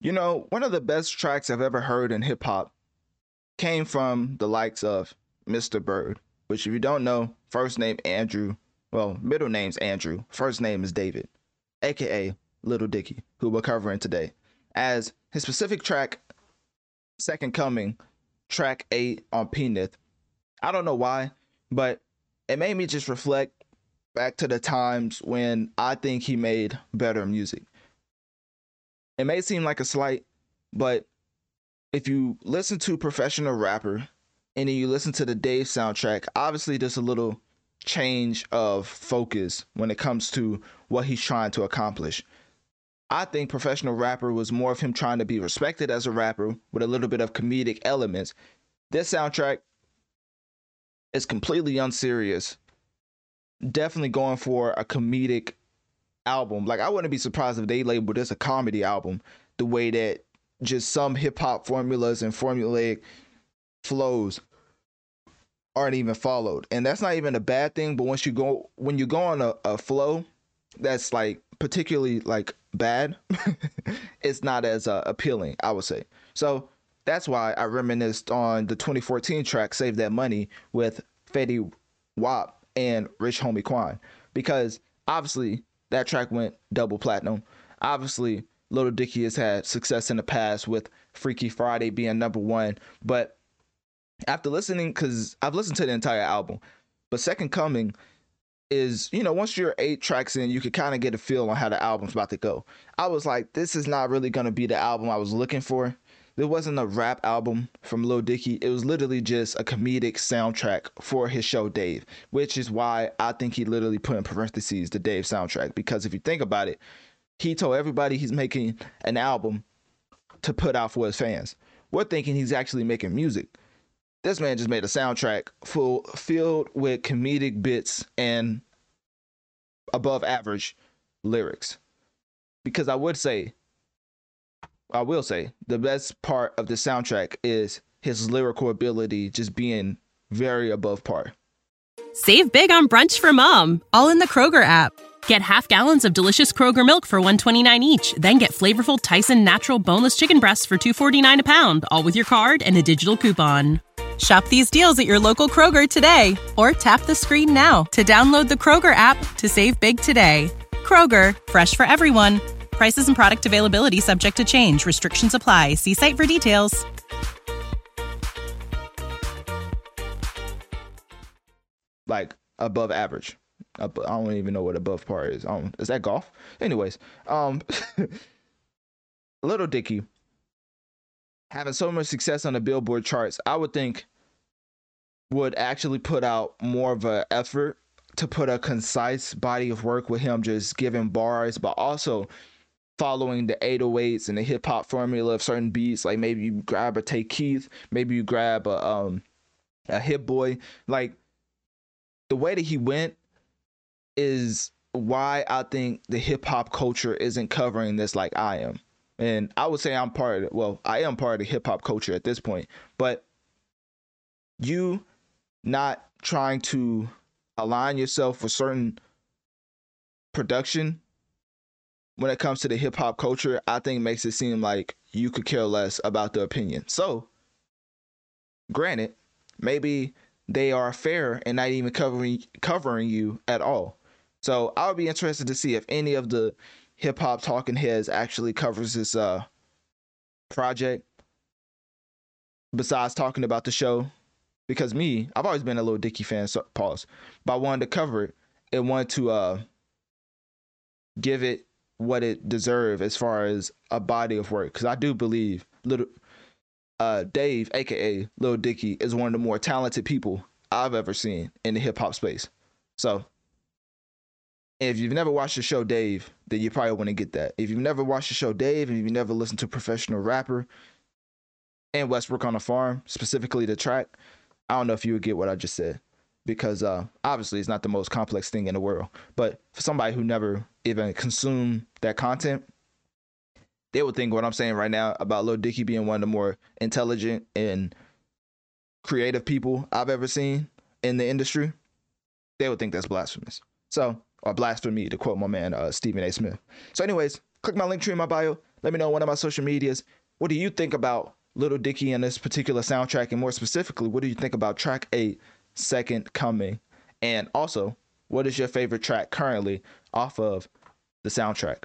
You know, one of the best tracks I've ever heard in hip hop came from the likes of Mr. Burd, which, if you don't know, first name Andrew, well, middle name's Andrew, first name is David, aka Little Dicky, who we're covering today, as his specific track, Second Coming, track 8 on Penith. I don't know why, but it made me just reflect back to the times when I think he made better music. It may seem like a slight, but if you listen to professional rapper and then you listen to the Dave soundtrack, obviously there's a little change of focus when it comes to what he's trying to accomplish. I think professional rapper was more of him trying to be respected as a rapper with a little bit of comedic elements. This soundtrack is completely unserious. Definitely going for a comedic album. Like I wouldn't be surprised if they labeled this a comedy album, the way that just some hip hop formulas and formulaic flows aren't even followed. And that's not even a bad thing, but once you go when you go on a, a flow that's like particularly like bad, it's not as uh, appealing, I would say. So that's why I reminisced on the 2014 track Save That Money with Fetty Wap and Rich Homie Quan because obviously that track went double platinum. Obviously, Little Dicky has had success in the past with Freaky Friday being number one, but after listening, because I've listened to the entire album, but Second Coming is, you know, once you're eight tracks in, you can kind of get a feel on how the album's about to go. I was like, this is not really going to be the album I was looking for. There wasn't a rap album from Lil Dicky. It was literally just a comedic soundtrack for his show Dave, which is why I think he literally put in parentheses the Dave soundtrack. Because if you think about it, he told everybody he's making an album to put out for his fans. We're thinking he's actually making music. This man just made a soundtrack full filled with comedic bits and above average lyrics. Because I would say I will say the best part of the soundtrack is his lyrical ability just being very above par. Save big on brunch for mom, all in the Kroger app. Get half gallons of delicious Kroger milk for 129 each, then get flavorful Tyson natural boneless chicken breasts for 249 a pound, all with your card and a digital coupon. Shop these deals at your local Kroger today or tap the screen now to download the Kroger app to save big today. Kroger, fresh for everyone. Prices and product availability subject to change. Restrictions apply. See site for details. Like above average. I don't even know what above par is. Um, is that golf? Anyways, um, Little Dicky having so much success on the Billboard charts, I would think would actually put out more of an effort to put a concise body of work with him just giving bars, but also following the 808s and the hip hop formula of certain beats. Like maybe you grab a Tay Keith, maybe you grab a um a Hit Boy. Like the way that he went is why I think the hip hop culture isn't covering this like I am. And I would say I'm part of. Well, I am part of the hip hop culture at this point, but you not trying to align yourself with certain production when it comes to the hip hop culture, I think makes it seem like you could care less about the opinion. So, granted, maybe they are fair and not even covering covering you at all. So I would be interested to see if any of the hip hop talking heads actually covers this uh project besides talking about the show because me, I've always been a little Dicky fan. So pause, but I wanted to cover it and wanted to uh, give it what it deserves as far as a body of work because I do believe little uh, Dave, aka Lil Dicky, is one of the more talented people I've ever seen in the hip hop space. So if you've never watched the show Dave, then you probably want to get that. If you've never watched the show Dave and you've never listened to professional rapper and Westbrook on a farm, specifically the track, I don't know if you would get what I just said. Because uh, obviously it's not the most complex thing in the world. But for somebody who never even consumed that content, they would think what I'm saying right now about Lil Dicky being one of the more intelligent and creative people I've ever seen in the industry. They would think that's blasphemous. So or blasphemy, to quote my man uh, Stephen A. Smith. So, anyways, click my link tree in my bio. Let me know on one of my social medias. What do you think about Little Dicky and this particular soundtrack? And more specifically, what do you think about track eight, Second Coming? And also, what is your favorite track currently off of the soundtrack?